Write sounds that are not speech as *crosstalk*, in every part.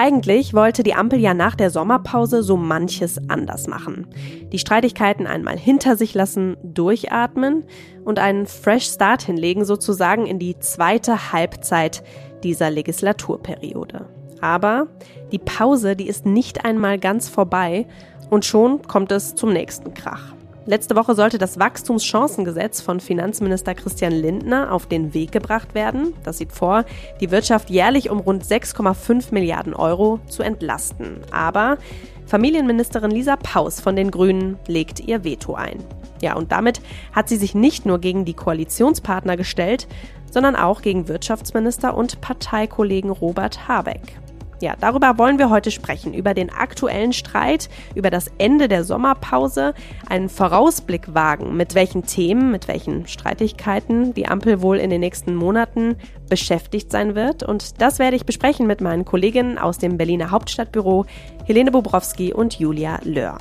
Eigentlich wollte die Ampel ja nach der Sommerpause so manches anders machen. Die Streitigkeiten einmal hinter sich lassen, durchatmen und einen Fresh Start hinlegen, sozusagen in die zweite Halbzeit dieser Legislaturperiode. Aber die Pause, die ist nicht einmal ganz vorbei und schon kommt es zum nächsten Krach. Letzte Woche sollte das Wachstumschancengesetz von Finanzminister Christian Lindner auf den Weg gebracht werden. Das sieht vor, die Wirtschaft jährlich um rund 6,5 Milliarden Euro zu entlasten. Aber Familienministerin Lisa Paus von den Grünen legt ihr Veto ein. Ja, und damit hat sie sich nicht nur gegen die Koalitionspartner gestellt, sondern auch gegen Wirtschaftsminister und Parteikollegen Robert Habeck. Ja, darüber wollen wir heute sprechen, über den aktuellen Streit, über das Ende der Sommerpause, einen Vorausblick wagen, mit welchen Themen, mit welchen Streitigkeiten die Ampel wohl in den nächsten Monaten beschäftigt sein wird. Und das werde ich besprechen mit meinen Kolleginnen aus dem Berliner Hauptstadtbüro, Helene Bobrowski und Julia Löhr.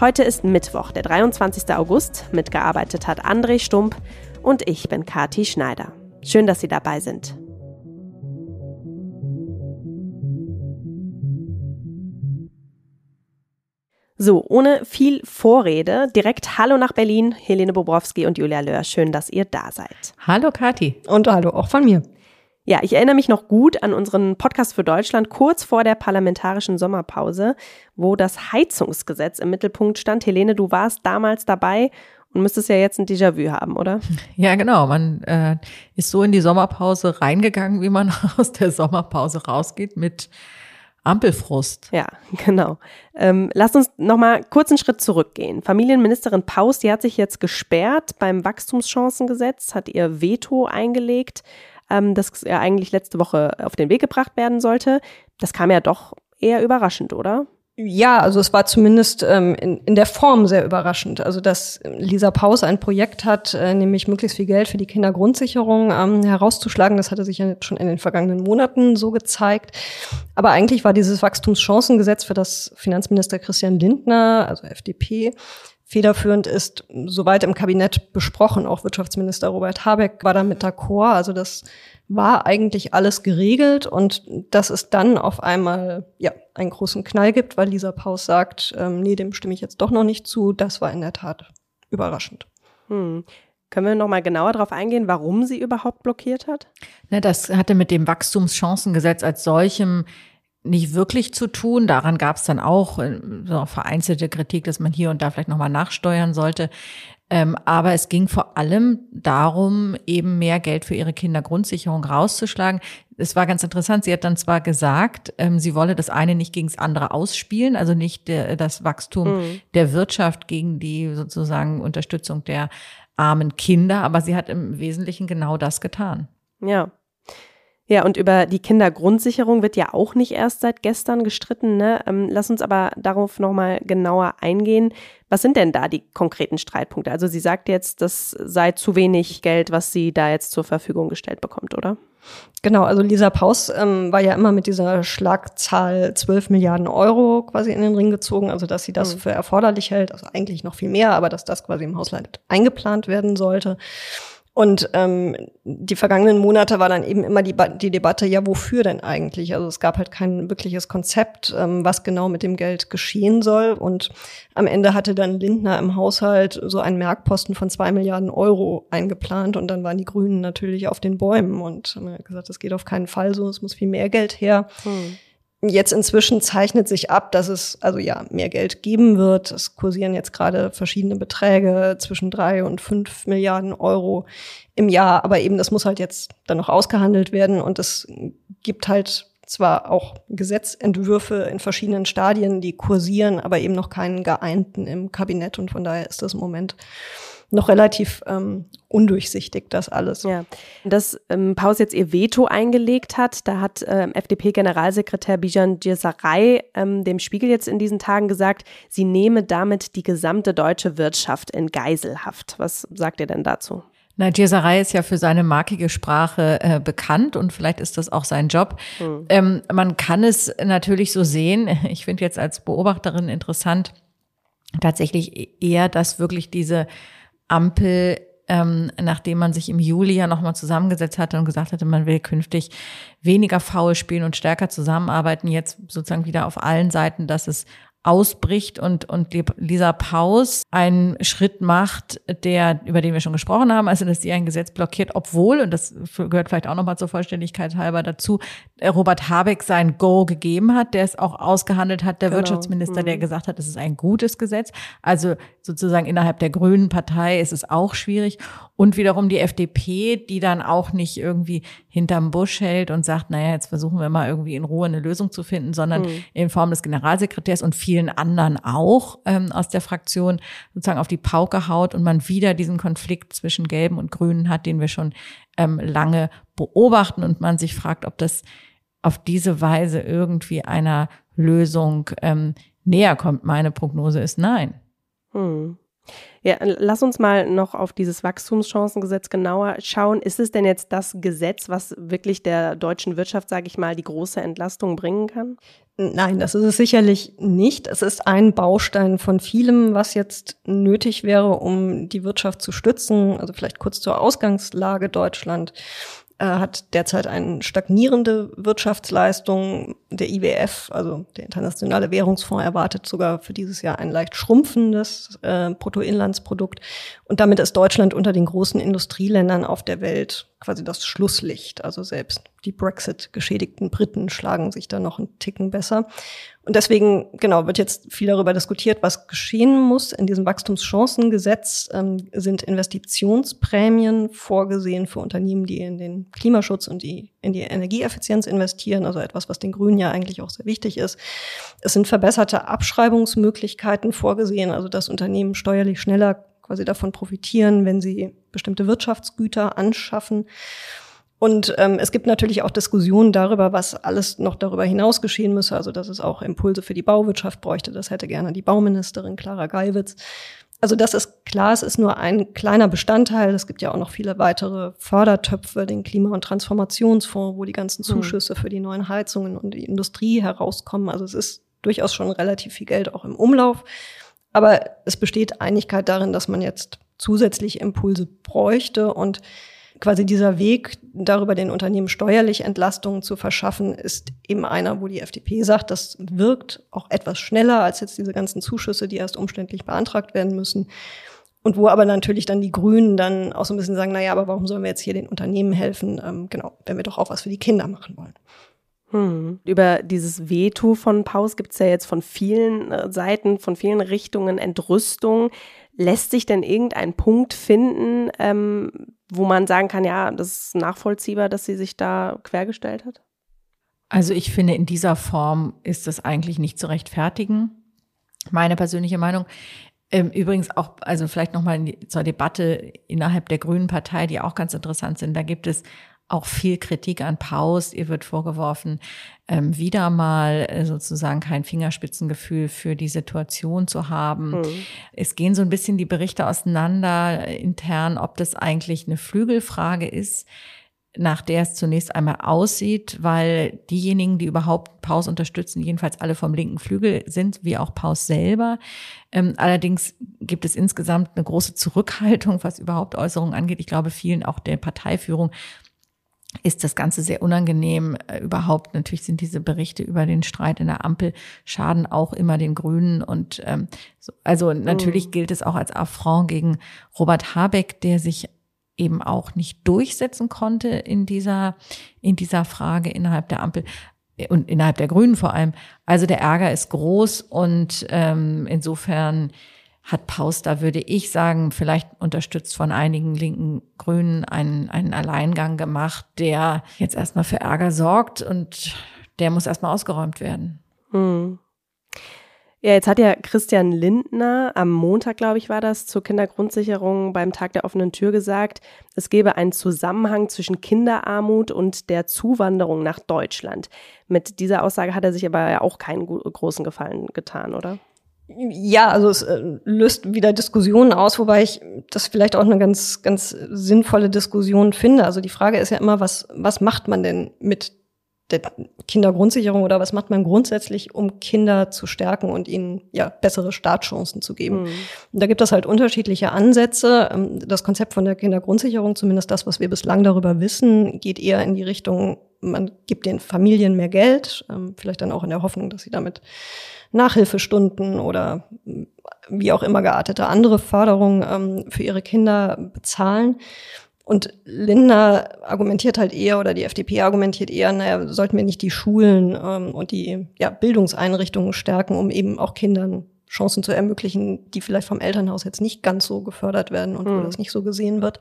Heute ist Mittwoch, der 23. August. Mitgearbeitet hat André Stump und ich bin Kati Schneider. Schön, dass Sie dabei sind. So, ohne viel Vorrede, direkt Hallo nach Berlin, Helene Bobrowski und Julia Löhr. Schön, dass ihr da seid. Hallo Kati. Und hallo auch von mir. Ja, ich erinnere mich noch gut an unseren Podcast für Deutschland kurz vor der parlamentarischen Sommerpause, wo das Heizungsgesetz im Mittelpunkt stand. Helene, du warst damals dabei und müsstest ja jetzt ein Déjà-vu haben, oder? *laughs* Ja, genau. Man äh, ist so in die Sommerpause reingegangen, wie man *laughs* aus der Sommerpause rausgeht mit Ampelfrust. Ja, *laughs* genau. Ähm, lasst uns noch mal kurz einen Schritt zurückgehen. Familienministerin Paus, die hat sich jetzt gesperrt beim Wachstumschancengesetz, hat ihr Veto eingelegt, ähm, das ja eigentlich letzte Woche auf den Weg gebracht werden sollte. Das kam ja doch eher überraschend, oder? Ja, also es war zumindest ähm, in, in der Form sehr überraschend. Also dass Lisa Paus ein Projekt hat, äh, nämlich möglichst viel Geld für die Kindergrundsicherung ähm, herauszuschlagen, das hatte sich ja schon in den vergangenen Monaten so gezeigt. Aber eigentlich war dieses Wachstumschancengesetz, für das Finanzminister Christian Lindner, also FDP, federführend ist, soweit im Kabinett besprochen. Auch Wirtschaftsminister Robert Habeck war da mit d'accord. Also das war eigentlich alles geregelt und dass es dann auf einmal ja einen großen Knall gibt, weil Lisa Paus sagt, ähm, nee, dem stimme ich jetzt doch noch nicht zu, das war in der Tat überraschend. Hm. Können wir noch mal genauer darauf eingehen, warum sie überhaupt blockiert hat? Na, das hatte mit dem Wachstumschancengesetz als solchem nicht wirklich zu tun. Daran gab es dann auch äh, so vereinzelte Kritik, dass man hier und da vielleicht nochmal nachsteuern sollte. Ähm, aber es ging vor allem darum, eben mehr Geld für ihre Kindergrundsicherung rauszuschlagen. Es war ganz interessant. Sie hat dann zwar gesagt, ähm, sie wolle das eine nicht gegen das andere ausspielen, also nicht der, das Wachstum mhm. der Wirtschaft gegen die sozusagen Unterstützung der armen Kinder, aber sie hat im Wesentlichen genau das getan. Ja. Ja, und über die Kindergrundsicherung wird ja auch nicht erst seit gestern gestritten. Ne? Ähm, lass uns aber darauf nochmal genauer eingehen. Was sind denn da die konkreten Streitpunkte? Also sie sagt jetzt, das sei zu wenig Geld, was sie da jetzt zur Verfügung gestellt bekommt, oder? Genau, also Lisa Paus ähm, war ja immer mit dieser Schlagzahl 12 Milliarden Euro quasi in den Ring gezogen, also dass sie das mhm. für erforderlich hält, also eigentlich noch viel mehr, aber dass das quasi im Haushalt eingeplant werden sollte. Und ähm, die vergangenen Monate war dann eben immer die, die Debatte, ja, wofür denn eigentlich? Also es gab halt kein wirkliches Konzept, ähm, was genau mit dem Geld geschehen soll. Und am Ende hatte dann Lindner im Haushalt so einen Merkposten von zwei Milliarden Euro eingeplant. Und dann waren die Grünen natürlich auf den Bäumen und haben gesagt, das geht auf keinen Fall so, es muss viel mehr Geld her. Hm. Jetzt inzwischen zeichnet sich ab, dass es also ja mehr Geld geben wird. Es kursieren jetzt gerade verschiedene Beträge zwischen drei und fünf Milliarden Euro im Jahr. Aber eben, das muss halt jetzt dann noch ausgehandelt werden. Und es gibt halt zwar auch Gesetzentwürfe in verschiedenen Stadien, die kursieren, aber eben noch keinen geeinten im Kabinett. Und von daher ist das im Moment noch relativ ähm, undurchsichtig, das alles. Ja. Dass ähm, Paus jetzt ihr Veto eingelegt hat, da hat ähm, FDP-Generalsekretär Bijan Djessaray ähm, dem Spiegel jetzt in diesen Tagen gesagt, sie nehme damit die gesamte deutsche Wirtschaft in Geiselhaft. Was sagt ihr denn dazu? Na, Djesaray ist ja für seine markige Sprache äh, bekannt und vielleicht ist das auch sein Job. Hm. Ähm, man kann es natürlich so sehen. *laughs* Ich finde jetzt als Beobachterin interessant, tatsächlich eher, dass wirklich diese Ampel ähm, nachdem man sich im Juli ja nochmal zusammengesetzt hatte und gesagt hatte, man will künftig weniger faul spielen und stärker zusammenarbeiten, jetzt sozusagen wieder auf allen Seiten, dass es ausbricht und, und Lisa Paus einen Schritt macht, der, über den wir schon gesprochen haben, also dass sie ein Gesetz blockiert, obwohl, und das gehört vielleicht auch nochmal zur Vollständigkeit halber dazu, Robert Habeck sein Go gegeben hat, der es auch ausgehandelt hat, der genau. Wirtschaftsminister, der mhm. gesagt hat, es ist ein gutes Gesetz. Also sozusagen innerhalb der Grünen Partei ist es auch schwierig. Und wiederum die FDP, die dann auch nicht irgendwie hinterm Busch hält und sagt, naja, jetzt versuchen wir mal irgendwie in Ruhe eine Lösung zu finden, sondern mhm. in Form des Generalsekretärs und vielen anderen auch ähm, aus der Fraktion sozusagen auf die Pauke haut und man wieder diesen Konflikt zwischen Gelben und Grünen hat, den wir schon ähm, lange beobachten und man sich fragt, ob das auf diese Weise irgendwie einer Lösung ähm, näher kommt. Meine Prognose ist nein. Hm. Ja, lass uns mal noch auf dieses Wachstumschancengesetz genauer schauen. Ist es denn jetzt das Gesetz, was wirklich der deutschen Wirtschaft, sage ich mal, die große Entlastung bringen kann? Nein, das ist es sicherlich nicht. Es ist ein Baustein von vielem, was jetzt nötig wäre, um die Wirtschaft zu stützen. Also vielleicht kurz zur Ausgangslage Deutschland hat derzeit eine stagnierende Wirtschaftsleistung. Der IWF, also der Internationale Währungsfonds, erwartet sogar für dieses Jahr ein leicht schrumpfendes äh, Bruttoinlandsprodukt. Und damit ist Deutschland unter den großen Industrieländern auf der Welt quasi das Schlusslicht. Also selbst die Brexit-geschädigten Briten schlagen sich da noch einen Ticken besser. Und deswegen, genau, wird jetzt viel darüber diskutiert, was geschehen muss. In diesem Wachstumschancengesetz ähm, sind Investitionsprämien vorgesehen für Unternehmen, die in den Klimaschutz und die, in die Energieeffizienz investieren, also etwas, was den Grünen ja eigentlich auch sehr wichtig ist. Es sind verbesserte Abschreibungsmöglichkeiten vorgesehen, also dass Unternehmen steuerlich schneller quasi davon profitieren, wenn sie bestimmte Wirtschaftsgüter anschaffen. Und ähm, es gibt natürlich auch Diskussionen darüber, was alles noch darüber hinaus geschehen müsse. Also dass es auch Impulse für die Bauwirtschaft bräuchte. Das hätte gerne die Bauministerin Clara Geiwitz. Also das ist klar, es ist nur ein kleiner Bestandteil. Es gibt ja auch noch viele weitere Fördertöpfe, den Klima- und Transformationsfonds, wo die ganzen hm. Zuschüsse für die neuen Heizungen und die Industrie herauskommen. Also es ist durchaus schon relativ viel Geld auch im Umlauf. Aber es besteht Einigkeit darin, dass man jetzt zusätzliche Impulse bräuchte und quasi dieser Weg, darüber den Unternehmen steuerlich Entlastungen zu verschaffen, ist eben einer, wo die FDP sagt, das wirkt auch etwas schneller als jetzt diese ganzen Zuschüsse, die erst umständlich beantragt werden müssen. Und wo aber natürlich dann die Grünen dann auch so ein bisschen sagen, na ja, aber warum sollen wir jetzt hier den Unternehmen helfen? Ähm, genau, wenn wir doch auch was für die Kinder machen wollen. Hm. Über dieses Veto von Paus gibt es ja jetzt von vielen äh, Seiten, von vielen Richtungen Entrüstung. Lässt sich denn irgendein Punkt finden, ähm, wo man sagen kann, ja, das ist nachvollziehbar, dass sie sich da quergestellt hat? Also ich finde, in dieser Form ist das eigentlich nicht zu rechtfertigen. Meine persönliche Meinung. Ähm, übrigens auch, also vielleicht nochmal zur Debatte innerhalb der Grünen Partei, die auch ganz interessant sind. Da gibt es auch viel Kritik an Paus. Ihr wird vorgeworfen, ähm, wieder mal äh, sozusagen kein Fingerspitzengefühl für die Situation zu haben. Mhm. Es gehen so ein bisschen die Berichte auseinander äh, intern, ob das eigentlich eine Flügelfrage ist nach der es zunächst einmal aussieht, weil diejenigen, die überhaupt Paus unterstützen, jedenfalls alle vom linken Flügel sind, wie auch Paus selber. Ähm, allerdings gibt es insgesamt eine große Zurückhaltung, was überhaupt Äußerungen angeht. Ich glaube, vielen auch der Parteiführung ist das Ganze sehr unangenehm. Äh, überhaupt natürlich sind diese Berichte über den Streit in der Ampel schaden auch immer den Grünen und ähm, so, also natürlich mhm. gilt es auch als Affront gegen Robert Habeck, der sich eben auch nicht durchsetzen konnte in dieser in dieser Frage innerhalb der Ampel äh, und innerhalb der Grünen vor allem. Also der Ärger ist groß und ähm, insofern hat Paus da, würde ich sagen, vielleicht unterstützt von einigen linken Grünen einen, einen Alleingang gemacht, der jetzt erstmal für Ärger sorgt und der muss erstmal ausgeräumt werden. Hm. Ja, jetzt hat ja Christian Lindner am Montag, glaube ich, war das, zur Kindergrundsicherung beim Tag der offenen Tür gesagt, es gebe einen Zusammenhang zwischen Kinderarmut und der Zuwanderung nach Deutschland. Mit dieser Aussage hat er sich aber auch keinen großen Gefallen getan, oder? Ja, also es äh, löst wieder Diskussionen aus, wobei ich das vielleicht auch eine ganz, ganz sinnvolle Diskussion finde. Also die Frage ist ja immer, was, was macht man denn mit Kindergrundsicherung oder was macht man grundsätzlich, um Kinder zu stärken und ihnen ja bessere Startchancen zu geben. Mhm. Und da gibt es halt unterschiedliche Ansätze. Ähm, das Konzept von der Kindergrundsicherung, zumindest das, was wir bislang darüber wissen, geht eher in die Richtung, man gibt den Familien mehr Geld, ähm, vielleicht dann auch in der Hoffnung, dass sie damit Nachhilfestunden oder wie auch immer geartete andere Förderungen ähm, für ihre Kinder bezahlen. Und Lindner argumentiert halt eher oder die FDP argumentiert eher, naja, sollten wir nicht die Schulen ähm, und die ja, Bildungseinrichtungen stärken, um eben auch Kindern Chancen zu ermöglichen, die vielleicht vom Elternhaus jetzt nicht ganz so gefördert werden und mhm. wo das nicht so gesehen wird.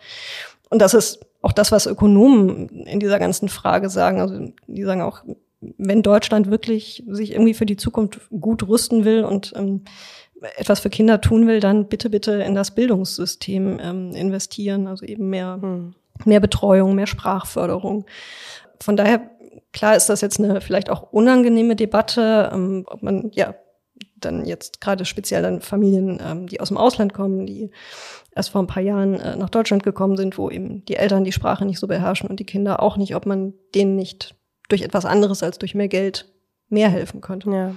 Und das ist auch das, was Ökonomen in dieser ganzen Frage sagen. Also die sagen auch, wenn Deutschland wirklich sich irgendwie für die Zukunft gut rüsten will und ähm, etwas für Kinder tun will, dann bitte, bitte in das Bildungssystem ähm, investieren. Also eben mehr, hm. mehr Betreuung, mehr Sprachförderung. Von daher, klar ist das jetzt eine vielleicht auch unangenehme Debatte, ähm, ob man ja dann jetzt gerade speziell dann Familien, ähm, die aus dem Ausland kommen, die erst vor ein paar Jahren äh, nach Deutschland gekommen sind, wo eben die Eltern die Sprache nicht so beherrschen und die Kinder auch nicht, ob man denen nicht durch etwas anderes als durch mehr Geld mehr helfen könnte. Ja.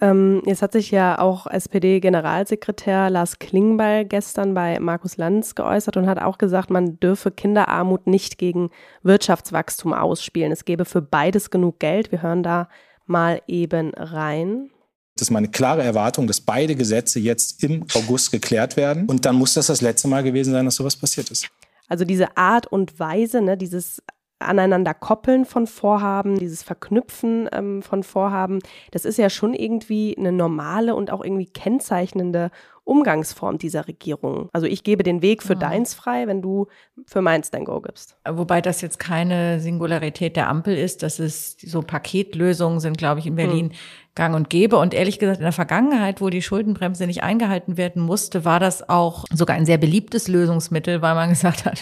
Ähm, jetzt hat sich ja auch SPD-Generalsekretär Lars Klingbeil gestern bei Markus Lanz geäußert und hat auch gesagt, man dürfe Kinderarmut nicht gegen Wirtschaftswachstum ausspielen. Es gäbe für beides genug Geld. Wir hören da mal eben rein. Das ist meine klare Erwartung, dass beide Gesetze jetzt im August geklärt werden. Und dann muss das das letzte Mal gewesen sein, dass sowas passiert ist. Also diese Art und Weise, ne, dieses aneinander koppeln von Vorhaben, dieses Verknüpfen ähm, von Vorhaben, das ist ja schon irgendwie eine normale und auch irgendwie kennzeichnende Umgangsform dieser Regierung. Also ich gebe den Weg für mhm. deins frei, wenn du für meins dein Go gibst. Wobei das jetzt keine Singularität der Ampel ist, dass es so Paketlösungen sind, glaube ich, in Berlin mhm gang und gäbe. Und ehrlich gesagt, in der Vergangenheit, wo die Schuldenbremse nicht eingehalten werden musste, war das auch sogar ein sehr beliebtes Lösungsmittel, weil man *laughs* gesagt hat,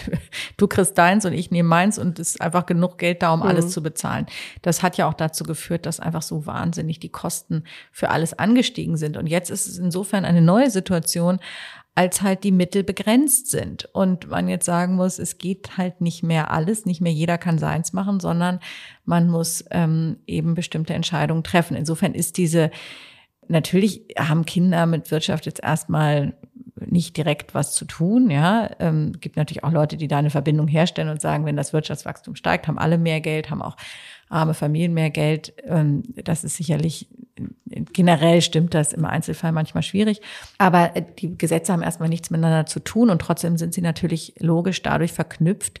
du kriegst deins und ich nehme meins und es ist einfach genug Geld da, um mhm. alles zu bezahlen. Das hat ja auch dazu geführt, dass einfach so wahnsinnig die Kosten für alles angestiegen sind. Und jetzt ist es insofern eine neue Situation, als halt die Mittel begrenzt sind und man jetzt sagen muss, es geht halt nicht mehr alles, nicht mehr jeder kann seins machen, sondern man muss ähm, eben bestimmte Entscheidungen treffen. Insofern ist diese, natürlich haben Kinder mit Wirtschaft jetzt erstmal nicht direkt was zu tun. Ja, ähm, gibt natürlich auch Leute, die da eine Verbindung herstellen und sagen, wenn das Wirtschaftswachstum steigt, haben alle mehr Geld, haben auch arme Familien mehr Geld. Ähm, das ist sicherlich generell stimmt das im Einzelfall manchmal schwierig. Aber äh, die Gesetze haben erstmal nichts miteinander zu tun und trotzdem sind sie natürlich logisch dadurch verknüpft,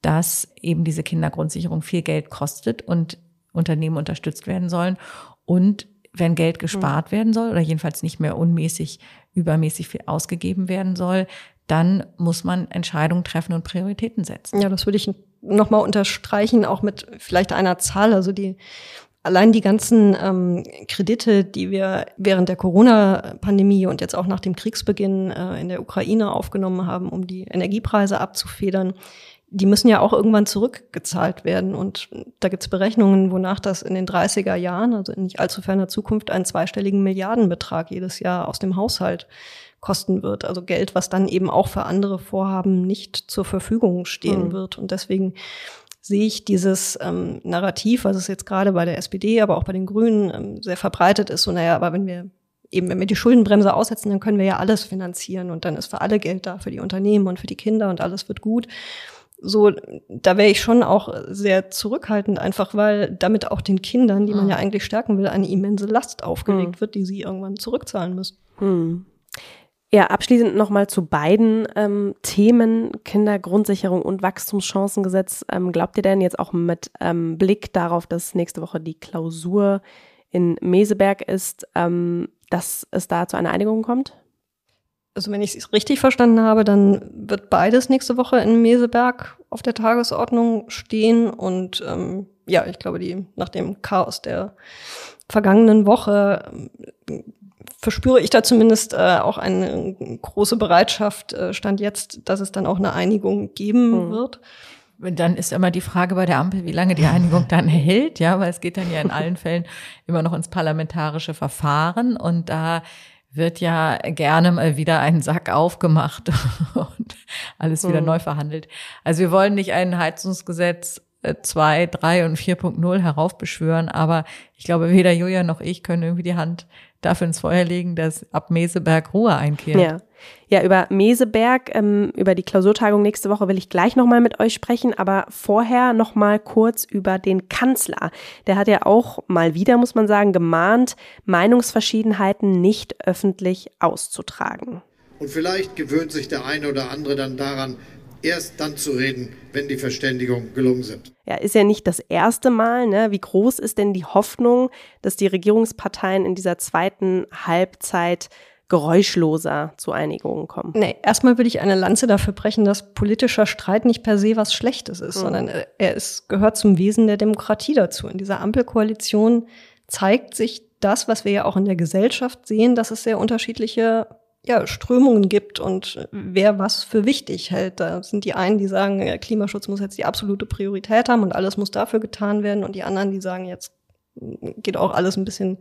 dass eben diese Kindergrundsicherung viel Geld kostet und Unternehmen unterstützt werden sollen. Und wenn Geld gespart mhm. werden soll oder jedenfalls nicht mehr unmäßig, übermäßig viel ausgegeben werden soll, dann muss man Entscheidungen treffen und Prioritäten setzen. Ja, das würde ich nochmal unterstreichen, auch mit vielleicht einer Zahl. Also die allein die ganzen ähm, Kredite, die wir während der Corona-Pandemie und jetzt auch nach dem Kriegsbeginn äh, in der Ukraine aufgenommen haben, um die Energiepreise abzufedern, die müssen ja auch irgendwann zurückgezahlt werden. Und da gibt's Berechnungen, wonach das in den 30er Jahren, also in nicht allzu ferner Zukunft, einen zweistelligen Milliardenbetrag jedes Jahr aus dem Haushalt kosten wird. Also Geld, was dann eben auch für andere Vorhaben nicht zur Verfügung stehen mhm. wird. Und deswegen sehe ich dieses ähm, Narrativ, was es jetzt gerade bei der SPD, aber auch bei den Grünen ähm, sehr verbreitet ist. So, naja, aber wenn wir eben, wenn wir die Schuldenbremse aussetzen, dann können wir ja alles finanzieren und dann ist für alle Geld da, für die Unternehmen und für die Kinder und alles wird gut. So, da wäre ich schon auch sehr zurückhaltend, einfach weil damit auch den Kindern, die man ja mhm. eigentlich stärken will, eine immense Last aufgelegt mhm. wird, die sie irgendwann zurückzahlen müssen. Mhm. Ja, abschließend nochmal zu beiden ähm, Themen, Kindergrundsicherung und Wachstumschancengesetz. Ähm, glaubt ihr denn jetzt auch mit ähm, Blick darauf, dass nächste Woche die Klausur in Meseberg ist, ähm, dass es da zu einer Einigung kommt? Also wenn ich es richtig verstanden habe, dann wird beides nächste Woche in Meseberg auf der Tagesordnung stehen. Und ähm, ja, ich glaube, die nach dem Chaos der vergangenen Woche verspüre ich da zumindest äh, auch eine große Bereitschaft, äh, stand jetzt, dass es dann auch eine Einigung geben mhm. wird. Dann ist immer die Frage bei der Ampel, wie lange die Einigung dann hält, ja, weil es geht dann ja in *laughs* allen Fällen immer noch ins parlamentarische Verfahren und da wird ja gerne mal wieder ein Sack aufgemacht *laughs* und alles wieder mhm. neu verhandelt. Also wir wollen nicht ein Heizungsgesetz 2, 3 und 4.0 heraufbeschwören, aber ich glaube, weder Julia noch ich können irgendwie die Hand dafür ins Feuer legen, dass ab Meseberg Ruhe einkehrt. Ja. Ja, über Meseberg, ähm, über die Klausurtagung nächste Woche will ich gleich nochmal mit euch sprechen, aber vorher nochmal kurz über den Kanzler. Der hat ja auch mal wieder, muss man sagen, gemahnt, Meinungsverschiedenheiten nicht öffentlich auszutragen. Und vielleicht gewöhnt sich der eine oder andere dann daran, erst dann zu reden, wenn die Verständigung gelungen sind. Ja, ist ja nicht das erste Mal. Ne? Wie groß ist denn die Hoffnung, dass die Regierungsparteien in dieser zweiten Halbzeit geräuschloser zu Einigungen kommen? Nee, erstmal würde ich eine Lanze dafür brechen, dass politischer Streit nicht per se was Schlechtes ist, mhm. sondern er ist, gehört zum Wesen der Demokratie dazu. In dieser Ampelkoalition zeigt sich das, was wir ja auch in der Gesellschaft sehen, dass es sehr unterschiedliche ja, Strömungen gibt und wer was für wichtig hält. Da sind die einen, die sagen, Klimaschutz muss jetzt die absolute Priorität haben und alles muss dafür getan werden und die anderen, die sagen, jetzt geht auch alles ein bisschen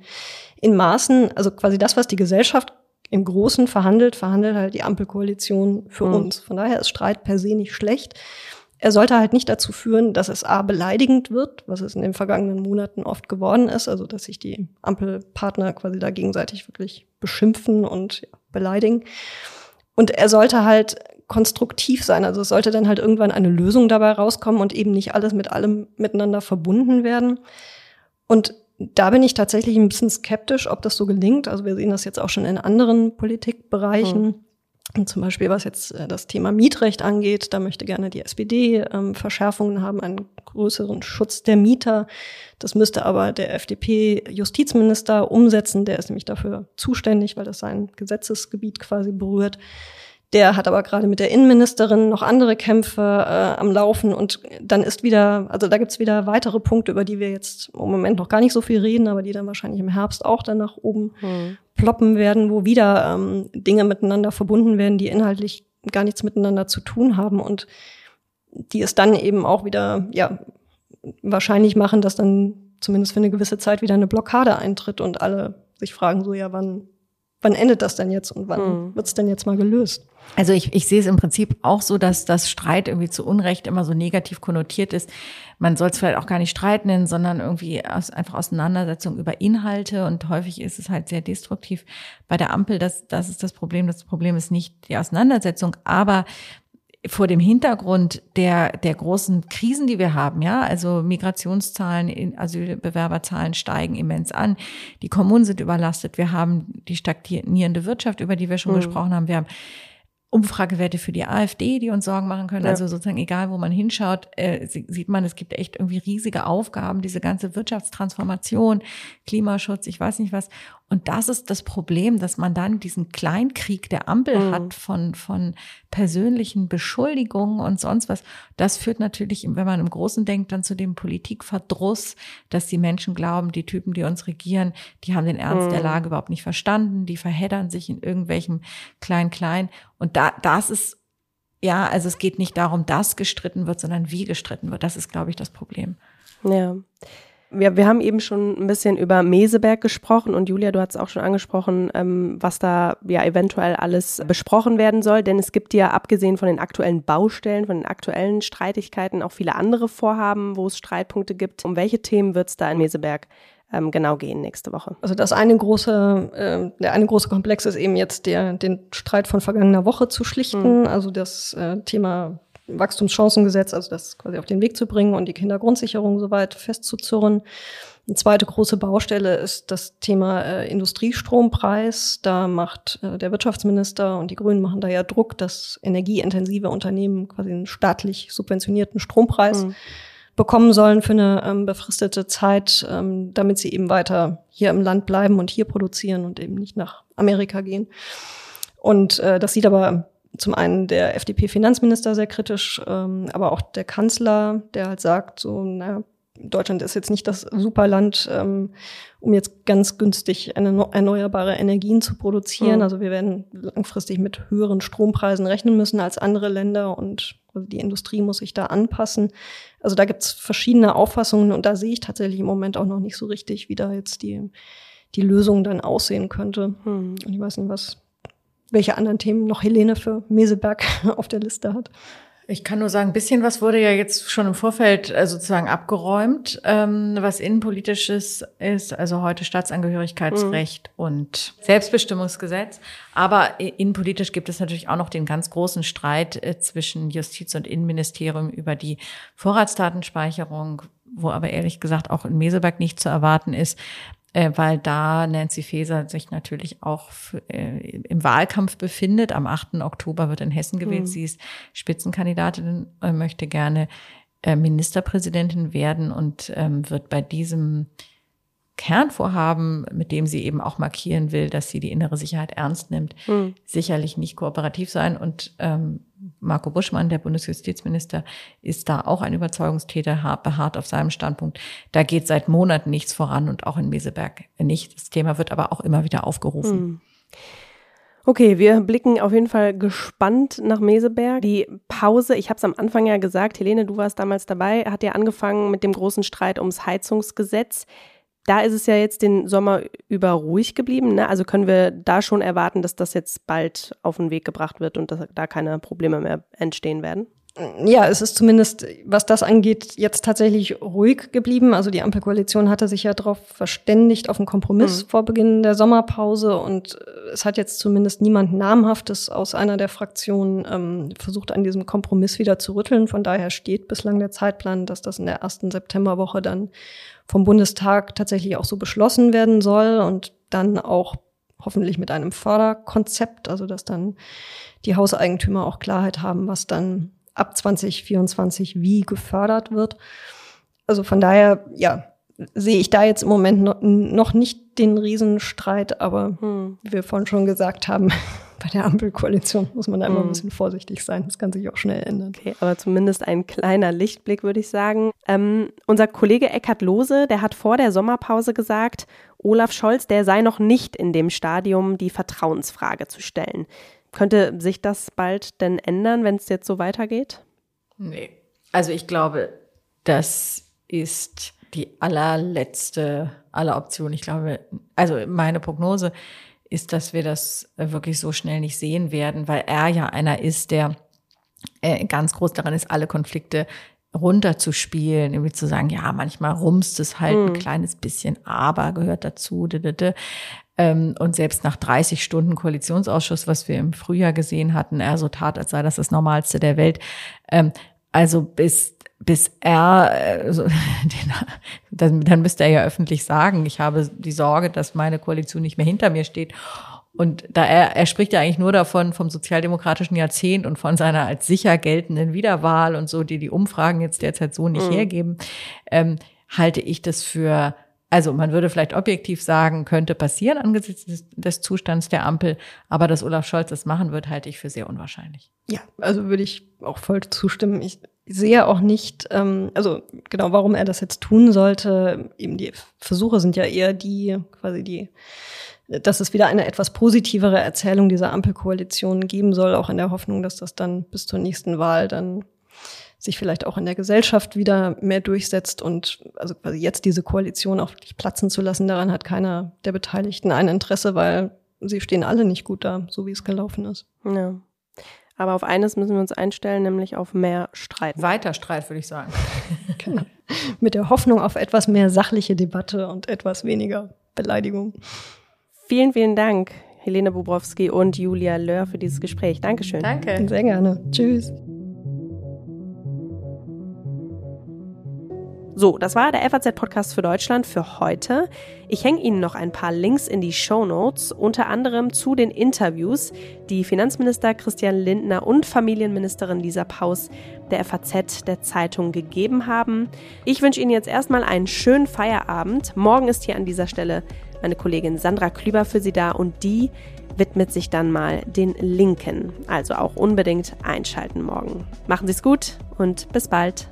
in Maßen. Also quasi das, was die Gesellschaft im Großen verhandelt, verhandelt halt die Ampelkoalition für mhm. uns. Von daher ist Streit per se nicht schlecht. Er sollte halt nicht dazu führen, dass es A beleidigend wird, was es in den vergangenen Monaten oft geworden ist, also dass sich die Ampelpartner quasi da gegenseitig wirklich beschimpfen und ja, beleidigen. Und er sollte halt konstruktiv sein. Also es sollte dann halt irgendwann eine Lösung dabei rauskommen und eben nicht alles mit allem miteinander verbunden werden. Und da bin ich tatsächlich ein bisschen skeptisch, ob das so gelingt. Also wir sehen das jetzt auch schon in anderen Politikbereichen. Mhm. Und zum Beispiel, was jetzt äh, das Thema Mietrecht angeht, da möchte gerne die SPD ähm, Verschärfungen haben, einen größeren Schutz der Mieter. Das müsste aber der FDP-Justizminister umsetzen. Der ist nämlich dafür zuständig, weil das sein Gesetzesgebiet quasi berührt. Der hat aber gerade mit der Innenministerin noch andere Kämpfe äh, am Laufen und dann ist wieder, also da gibt's wieder weitere Punkte, über die wir jetzt im Moment noch gar nicht so viel reden, aber die dann wahrscheinlich im Herbst auch dann nach oben hm. ploppen werden, wo wieder ähm, Dinge miteinander verbunden werden, die inhaltlich gar nichts miteinander zu tun haben und die es dann eben auch wieder, ja, wahrscheinlich machen, dass dann zumindest für eine gewisse Zeit wieder eine Blockade eintritt und alle sich fragen so, ja, wann, wann endet das denn jetzt und wann hm. wird's denn jetzt mal gelöst? Also ich, ich sehe es im Prinzip auch so, dass das Streit irgendwie zu Unrecht immer so negativ konnotiert ist. Man soll es vielleicht auch gar nicht Streit nennen, sondern irgendwie aus, einfach Auseinandersetzung über Inhalte und häufig ist es halt sehr destruktiv. Bei der Ampel, das, das ist das Problem. Das Problem ist nicht die Auseinandersetzung, aber vor dem Hintergrund der, der großen Krisen, die wir haben, ja, also Migrationszahlen, Asylbewerberzahlen steigen immens an. Die Kommunen sind überlastet. Wir haben die stagnierende Wirtschaft, über die wir schon mhm. gesprochen haben. Wir haben Umfragewerte für die AfD, die uns Sorgen machen können. Ja. Also sozusagen egal, wo man hinschaut, äh, sieht man, es gibt echt irgendwie riesige Aufgaben, diese ganze Wirtschaftstransformation, Klimaschutz, ich weiß nicht was. Und das ist das Problem, dass man dann diesen Kleinkrieg der Ampel mhm. hat von, von persönlichen Beschuldigungen und sonst was. Das führt natürlich, wenn man im Großen denkt, dann zu dem Politikverdruss, dass die Menschen glauben, die Typen, die uns regieren, die haben den Ernst mhm. der Lage überhaupt nicht verstanden, die verheddern sich in irgendwelchem Klein-Klein. Und da, das ist ja, also es geht nicht darum, dass gestritten wird, sondern wie gestritten wird. Das ist, glaube ich, das Problem. Ja. Wir, wir haben eben schon ein bisschen über Meseberg gesprochen und Julia, du hast auch schon angesprochen, ähm, was da ja eventuell alles besprochen werden soll. Denn es gibt ja abgesehen von den aktuellen Baustellen, von den aktuellen Streitigkeiten auch viele andere Vorhaben, wo es Streitpunkte gibt. Um welche Themen wird es da in Meseberg ähm, genau gehen nächste Woche? Also das eine große, äh, der eine große Komplex ist eben jetzt der, den Streit von vergangener Woche zu schlichten. Mhm. Also das äh, Thema Wachstumschancengesetz, also das quasi auf den Weg zu bringen und die Kindergrundsicherung soweit festzuzurren. Eine zweite große Baustelle ist das Thema äh, Industriestrompreis. Da macht äh, der Wirtschaftsminister und die Grünen machen da ja Druck, dass energieintensive Unternehmen quasi einen staatlich subventionierten Strompreis mhm. bekommen sollen für eine ähm, befristete Zeit, ähm, damit sie eben weiter hier im Land bleiben und hier produzieren und eben nicht nach Amerika gehen. Und äh, das sieht aber zum einen der FDP-Finanzminister sehr kritisch, ähm, aber auch der Kanzler, der halt sagt, so, naja, Deutschland ist jetzt nicht das Superland, ähm, um jetzt ganz günstig erneuerbare Energien zu produzieren. Mhm. Also wir werden langfristig mit höheren Strompreisen rechnen müssen als andere Länder und also die Industrie muss sich da anpassen. Also da gibt's verschiedene Auffassungen und da sehe ich tatsächlich im Moment auch noch nicht so richtig, wie da jetzt die, die Lösung dann aussehen könnte. Mhm. Und ich weiß nicht, was welche anderen Themen noch Helene für Meseberg *laughs* auf der Liste hat. Ich kann nur sagen, ein bisschen was wurde ja jetzt schon im Vorfeld äh, sozusagen abgeräumt, ähm, was innenpolitisches ist, also heute Staatsangehörigkeitsrecht mhm. und Selbstbestimmungsgesetz. Aber innenpolitisch gibt es natürlich auch noch den ganz großen Streit äh, zwischen Justiz und Innenministerium über die Vorratsdatenspeicherung, wo aber ehrlich gesagt auch in Meseberg nicht zu erwarten ist, äh, weil da Nancy Faeser sich natürlich auch für, äh, im Wahlkampf befindet. Am 8. Oktober wird in Hessen gewählt. Mhm. Sie ist Spitzenkandidatin, äh, möchte gerne äh, Ministerpräsidentin werden und ähm, wird bei diesem Kernvorhaben, mit dem sie eben auch markieren will, dass sie die innere Sicherheit ernst nimmt, mhm. sicherlich nicht kooperativ sein. Und ähm, Marco Buschmann, der Bundesjustizminister, ist da auch ein Überzeugungstäter, beharrt auf seinem Standpunkt. Da geht seit Monaten nichts voran und auch in Meseberg nicht. Das Thema wird aber auch immer wieder aufgerufen. Mhm. Okay, wir blicken auf jeden Fall gespannt nach Meseberg. Die Pause, ich habe es am Anfang ja gesagt, Helene, du warst damals dabei, hat ja angefangen mit dem großen Streit ums Heizungsgesetz da ist es ja jetzt den Sommer über ruhig geblieben. Ne? Also können wir da schon erwarten, dass das jetzt bald auf den Weg gebracht wird und dass da keine Probleme mehr entstehen werden? Ja, es ist zumindest, was das angeht, jetzt tatsächlich ruhig geblieben. Also die Ampelkoalition hatte sich ja darauf verständigt, auf einen Kompromiss mhm. vor Beginn der Sommerpause. Und es hat jetzt zumindest niemand Namhaftes aus einer der Fraktionen ähm, versucht, an diesem Kompromiss wieder zu rütteln. Von daher steht bislang der Zeitplan, dass das in der ersten Septemberwoche dann vom Bundestag tatsächlich auch so beschlossen werden soll und dann auch hoffentlich mit einem Förderkonzept, also dass dann die Hauseigentümer auch Klarheit haben, was dann ab 2024 wie gefördert wird. Also von daher, ja, sehe ich da jetzt im Moment noch, nicht den Riesenstreit, aber hm. wie wir vorhin schon gesagt haben, *laughs* bei der Ampelkoalition muss man da immer ein hm. bisschen vorsichtig sein. Das kann sich auch schnell ändern. Okay, aber zumindest ein kleiner Lichtblick, würde ich sagen. Ähm, unser Kollege Eckhard Lose, der hat vor der Sommerpause gesagt, Olaf Scholz, der sei noch nicht in dem Stadium, die Vertrauensfrage zu stellen. Könnte sich das bald denn ändern, wenn es jetzt so weitergeht? Nee. Also ich glaube, das ist die allerletzte aller Optionen. Ich glaube, also meine Prognose ist, dass wir das wirklich so schnell nicht sehen werden, weil er ja einer ist, der äh, ganz groß daran ist, alle Konflikte runterzuspielen, irgendwie zu sagen, ja, manchmal rumst es halt hm. ein kleines bisschen, aber gehört dazu. Ähm, und selbst nach 30 Stunden Koalitionsausschuss, was wir im Frühjahr gesehen hatten, er so tat, als sei das das Normalste der Welt. Ähm, also bis bis er, äh, so, *laughs* den, dann müsste er ja öffentlich sagen, ich habe die Sorge, dass meine Koalition nicht mehr hinter mir steht. Und da er, er spricht ja eigentlich nur davon, vom sozialdemokratischen Jahrzehnt und von seiner als sicher geltenden Wiederwahl und so, die die Umfragen jetzt derzeit so nicht mhm. hergeben, ähm, halte ich das für, also man würde vielleicht objektiv sagen, könnte passieren angesichts des, des Zustands der Ampel, aber dass Olaf Scholz das machen wird, halte ich für sehr unwahrscheinlich. Ja, also würde ich auch voll zustimmen. Ich sehe auch nicht, ähm, also genau, warum er das jetzt tun sollte. Eben die Versuche sind ja eher die, quasi die, dass es wieder eine etwas positivere Erzählung dieser Ampelkoalition geben soll, auch in der Hoffnung, dass das dann bis zur nächsten Wahl dann sich vielleicht auch in der Gesellschaft wieder mehr durchsetzt und also quasi jetzt diese Koalition auch wirklich platzen zu lassen, daran hat keiner der Beteiligten ein Interesse, weil sie stehen alle nicht gut da, so wie es gelaufen ist. Ja. Aber auf eines müssen wir uns einstellen, nämlich auf mehr Streit. Weiter Streit, würde ich sagen. *laughs* genau. Mit der Hoffnung auf etwas mehr sachliche Debatte und etwas weniger Beleidigung. Vielen, vielen Dank, Helene Bobrowski und Julia Löhr für dieses Gespräch. Dankeschön. Danke. Sehr gerne. Tschüss. So, das war der FAZ-Podcast für Deutschland für heute. Ich hänge Ihnen noch ein paar Links in die Show Notes, unter anderem zu den Interviews, die Finanzminister Christian Lindner und Familienministerin Lisa Paus der FAZ der Zeitung gegeben haben. Ich wünsche Ihnen jetzt erstmal einen schönen Feierabend. Morgen ist hier an dieser Stelle meine Kollegin Sandra Klüber für Sie da und die widmet sich dann mal den Linken. Also auch unbedingt einschalten morgen. Machen Sie es gut und bis bald.